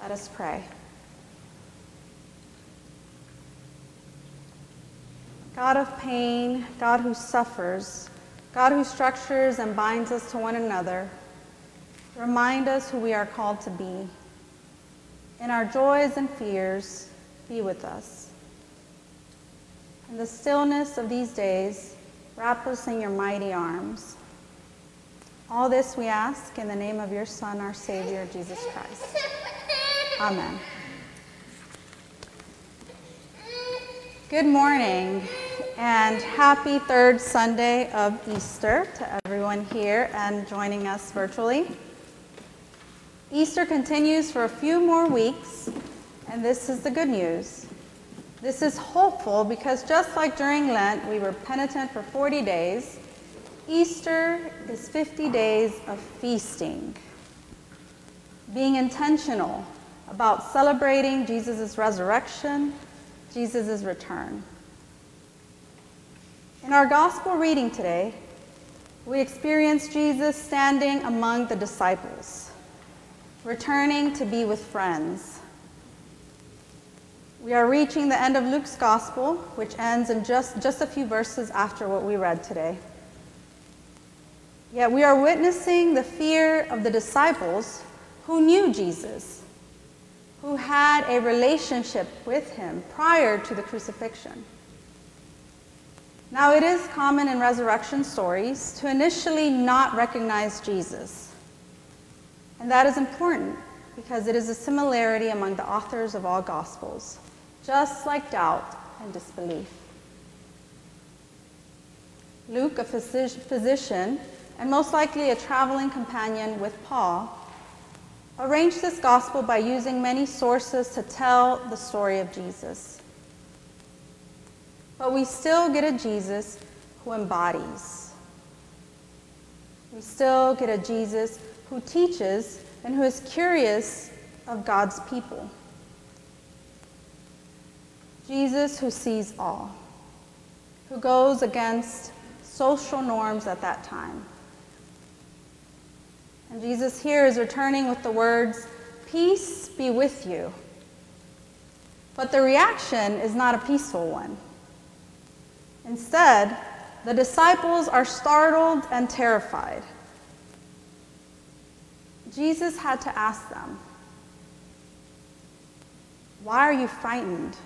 Let us pray. God of pain, God who suffers, God who structures and binds us to one another, remind us who we are called to be. In our joys and fears, be with us. In the stillness of these days, wrap us in your mighty arms. All this we ask in the name of your Son, our Savior, Jesus Christ. Amen. Good morning and happy third Sunday of Easter to everyone here and joining us virtually. Easter continues for a few more weeks, and this is the good news. This is hopeful because just like during Lent, we were penitent for 40 days, Easter is 50 days of feasting, being intentional about celebrating Jesus' resurrection, Jesus' return. In our gospel reading today, we experience Jesus standing among the disciples, returning to be with friends. We are reaching the end of Luke's gospel, which ends in just, just a few verses after what we read today. Yet we are witnessing the fear of the disciples who knew Jesus, who had a relationship with him prior to the crucifixion. Now, it is common in resurrection stories to initially not recognize Jesus. And that is important because it is a similarity among the authors of all Gospels, just like doubt and disbelief. Luke, a physician, and most likely a traveling companion with Paul, arranged this gospel by using many sources to tell the story of Jesus. But we still get a Jesus who embodies. We still get a Jesus who teaches and who is curious of God's people. Jesus who sees all, who goes against social norms at that time. And Jesus here is returning with the words, Peace be with you. But the reaction is not a peaceful one. Instead, the disciples are startled and terrified. Jesus had to ask them, Why are you frightened?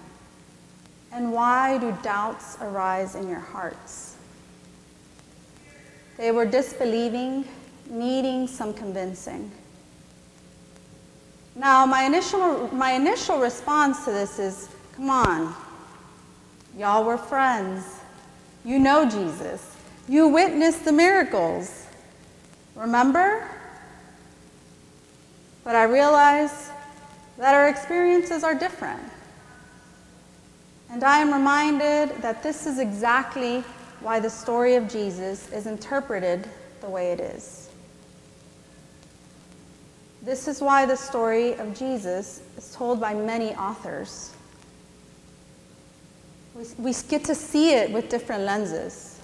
And why do doubts arise in your hearts? They were disbelieving needing some convincing. Now, my initial, my initial response to this is come on, y'all were friends. You know Jesus. You witnessed the miracles. Remember? But I realize that our experiences are different. And I am reminded that this is exactly why the story of Jesus is interpreted the way it is. This is why the story of Jesus is told by many authors. We, we get to see it with different lenses.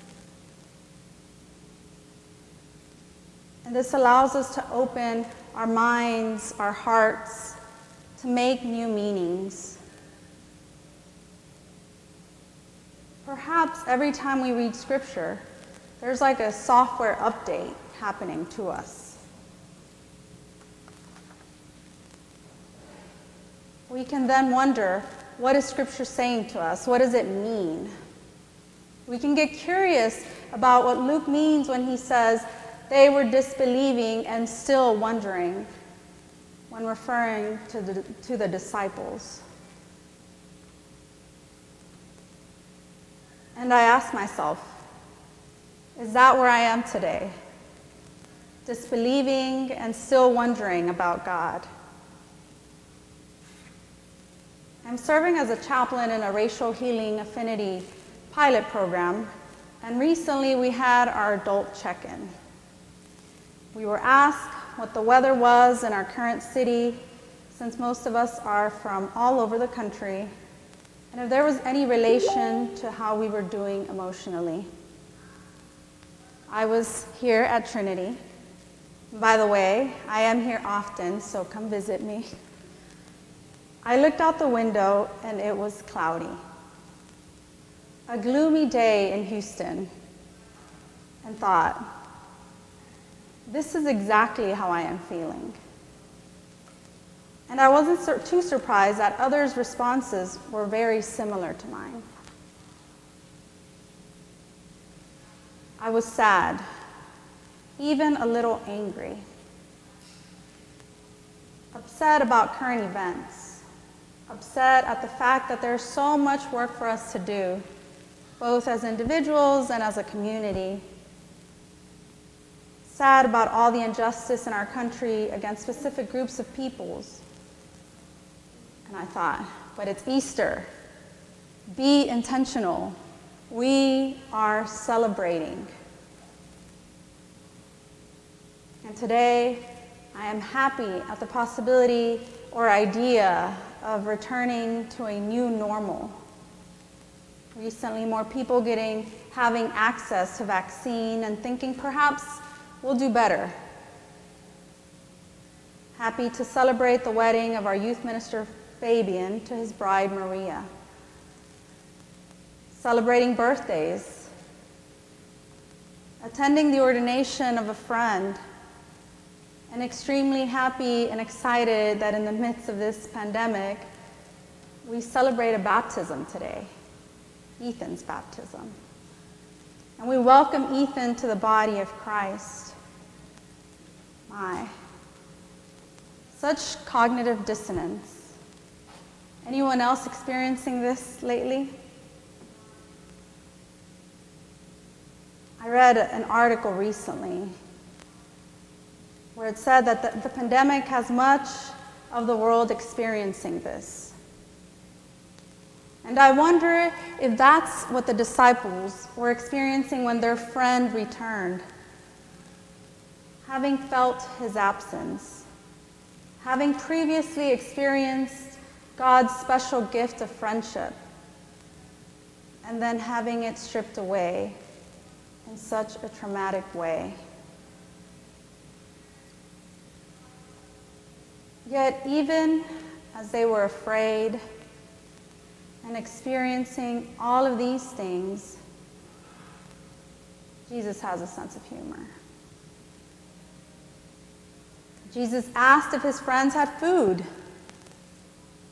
And this allows us to open our minds, our hearts, to make new meanings. Perhaps every time we read scripture, there's like a software update happening to us. We can then wonder what is Scripture saying to us? What does it mean? We can get curious about what Luke means when he says they were disbelieving and still wondering when referring to the, to the disciples. And I ask myself, is that where I am today? Disbelieving and still wondering about God. I'm serving as a chaplain in a racial healing affinity pilot program, and recently we had our adult check in. We were asked what the weather was in our current city, since most of us are from all over the country, and if there was any relation to how we were doing emotionally. I was here at Trinity. By the way, I am here often, so come visit me. I looked out the window and it was cloudy. A gloomy day in Houston, and thought, this is exactly how I am feeling. And I wasn't too surprised that others' responses were very similar to mine. I was sad, even a little angry, upset about current events, upset at the fact that there's so much work for us to do, both as individuals and as a community sad about all the injustice in our country against specific groups of peoples. And I thought, but it's Easter. Be intentional. We are celebrating. And today, I am happy at the possibility or idea of returning to a new normal. Recently, more people getting having access to vaccine and thinking perhaps We'll do better. Happy to celebrate the wedding of our youth minister Fabian to his bride Maria. Celebrating birthdays. Attending the ordination of a friend. And extremely happy and excited that in the midst of this pandemic, we celebrate a baptism today, Ethan's baptism. And we welcome Ethan to the body of Christ. My. Such cognitive dissonance. Anyone else experiencing this lately? I read an article recently where it said that the, the, pandemic has much of the world experiencing this. And I wonder if that's what the disciples were experiencing when their friend returned having felt his absence, having previously experienced God's special gift of friendship, and then having it stripped away in such a traumatic way. Yet, even as they were afraid and experiencing all of these things, Jesus has a sense of humor. Jesus asked if his friends had food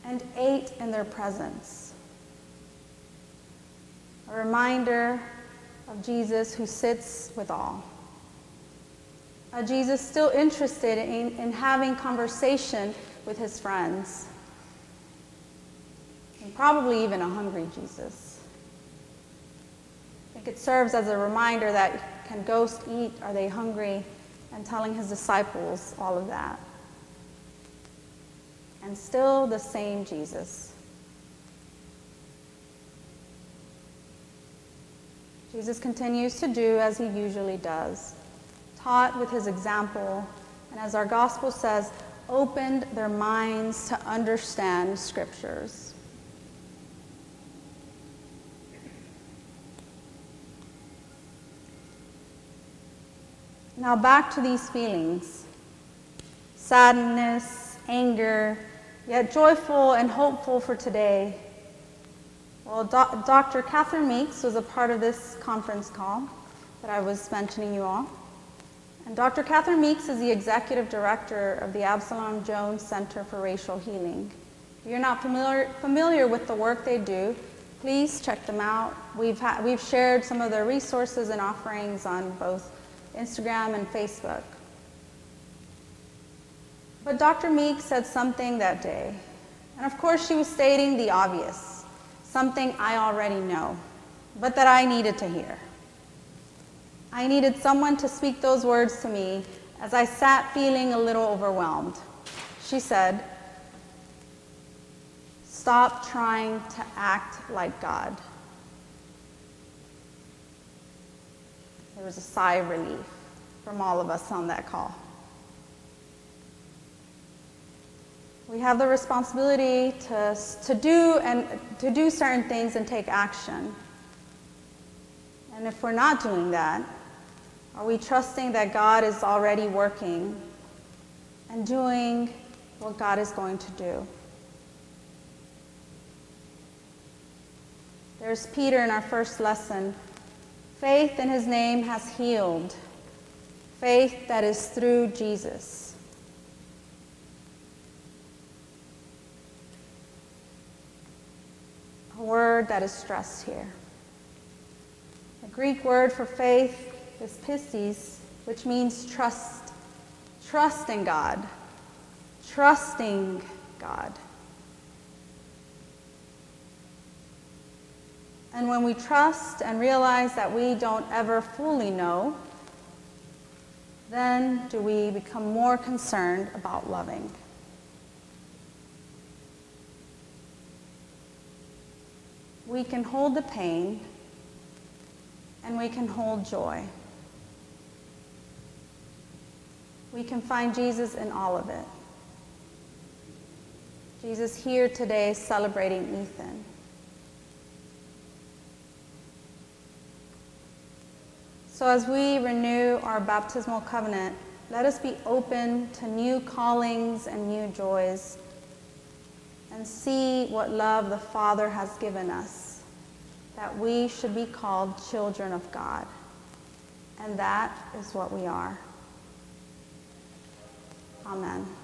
and ate in their presence. A reminder of Jesus who sits with all. A Jesus still interested in, in having conversation with his friends. And probably even a hungry Jesus. I think it serves as a reminder that can ghosts eat? Are they hungry? and telling his disciples all of that. And still the same Jesus. Jesus continues to do as he usually does, taught with his example, and as our gospel says, opened their minds to understand scriptures. Now, back to these feelings sadness, anger, yet joyful and hopeful for today. Well, Do- Dr. Catherine Meeks was a part of this conference call that I was mentioning you all. And Dr. Catherine Meeks is the executive director of the Absalom Jones Center for Racial Healing. If you're not familiar, familiar with the work they do, please check them out. We've, ha- we've shared some of their resources and offerings on both Instagram, and Facebook. But Dr. Meek said something that day. And of course, she was stating the obvious, something I already know, but that I needed to hear. I needed someone to speak those words to me as I sat feeling a little overwhelmed. She said, Stop trying to act like God. There was a sigh of relief from all of us on that call. We have the responsibility to, to do and to do certain things and take action. And if we're not doing that, are we trusting that God is already working and doing what God is going to do? There's Peter in our first lesson. Faith in his name has healed. Faith that is through Jesus. A word that is stressed here. The Greek word for faith is pistis, which means trust. Trust in God. Trusting God. And when we trust and realize that we don't ever fully know, then do we become more concerned about loving. We can hold the pain and we can hold joy. We can find Jesus in all of it. Jesus here today celebrating Ethan. So, as we renew our baptismal covenant, let us be open to new callings and new joys and see what love the Father has given us, that we should be called children of God. And that is what we are. Amen.